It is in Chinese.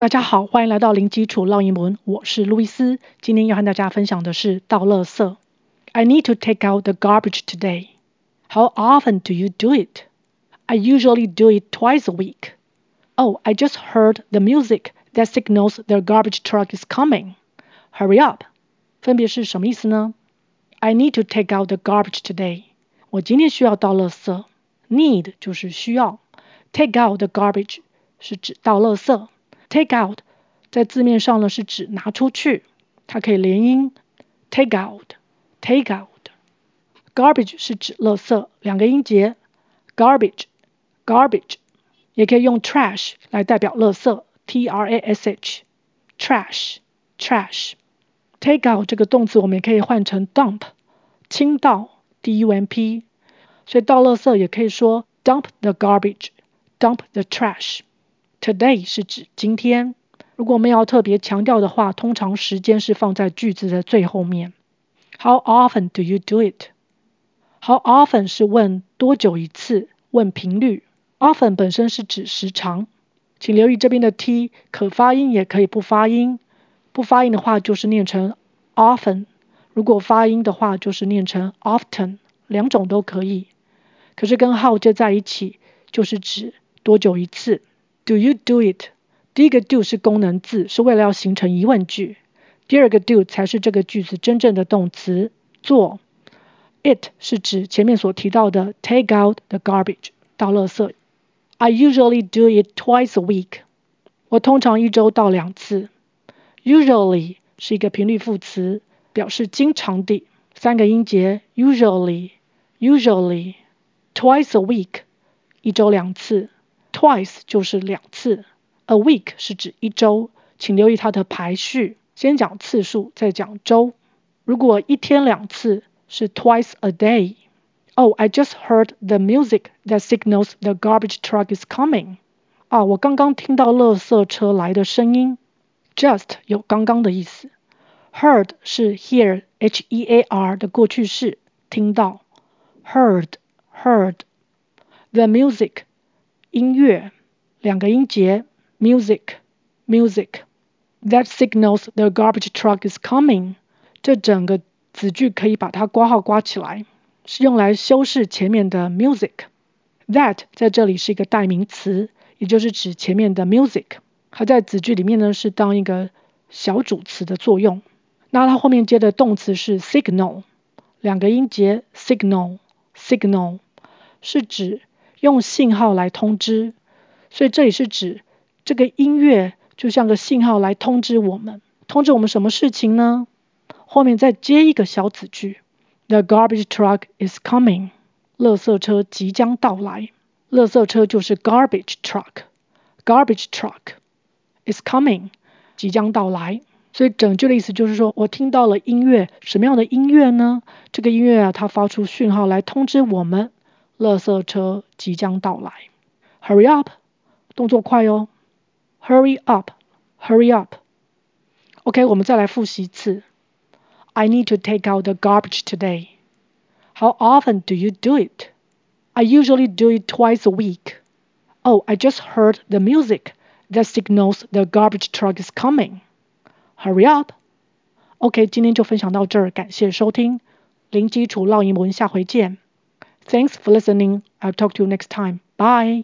大家好，欢迎来到零基础绕英文，我是路易斯。今天要和大家分享的是倒垃圾。I need to take out the garbage today. How often do you do it? I usually do it twice a week. Oh, I just heard the music that signals the garbage truck is coming. Hurry up. 分别是什么意思呢？I need to take out the garbage today. 我今天需要倒垃圾。Need 就是需要。Take out the garbage 是指倒垃圾。 Take out 在字面上呢是指拿出去，它可以连音。Take out，take out。Garbage 是指垃圾，两个音节。Garbage，garbage，也可以用 trash 来代表垃圾。T R A S H，trash，trash。Take out 这个动词我们也可以换成 dump，倾倒。D U M P。所以倒垃圾也可以说 dump the garbage，dump the trash。Today 是指今天，如果我们要特别强调的话，通常时间是放在句子的最后面。How often do you do it? How often 是问多久一次，问频率。Often 本身是指时长，请留意这边的 t 可发音也可以不发音，不发音的话就是念成 often，如果发音的话就是念成 often，两种都可以。可是跟 how 接在一起，就是指多久一次。Do you do it？第一个 do 是功能字，是为了要形成疑问句。第二个 do 才是这个句子真正的动词，做。It 是指前面所提到的 take out the garbage，倒垃圾。I usually do it twice a week。我通常一周倒两次。Usually 是一个频率副词，表示经常地，三个音节。Usually，usually。Twice a week，一周两次。Twice 就是两次，a week 是指一周，请留意它的排序，先讲次数，再讲周。如果一天两次是 twice a day。Oh, I just heard the music that signals the garbage truck is coming。啊，我刚刚听到垃圾车来的声音。Just 有刚刚的意思。Heard 是 hear，H-E-A-R 的过去式，听到。Heard，heard。The music。 音乐，两个音节，music，music。That signals the garbage truck is coming。这整个子句可以把它括号括起来，是用来修饰前面的 music。That 在这里是一个代名词，也就是指前面的 music。它在子句里面呢是当一个小主词的作用。那它后面接的动词是 signal，两个音节，signal，signal 是指。用信号来通知，所以这里是指这个音乐就像个信号来通知我们，通知我们什么事情呢？后面再接一个小子句，The garbage truck is coming，垃圾车即将到来，垃圾车就是 garbage truck，garbage truck is coming，即将到来。所以整句的意思就是说我听到了音乐，什么样的音乐呢？这个音乐啊，它发出讯号来通知我们。垃圾车即将到来，Hurry up，动作快哦，Hurry up，Hurry up。OK，我们再来复习一次。I need to take out the garbage today. How often do you do it? I usually do it twice a week. Oh, I just heard the music that signals the garbage truck is coming. Hurry up. OK，今天就分享到这儿，感谢收听，零基础绕英文，下回见。 Thanks for listening. I'll talk to you next time. Bye.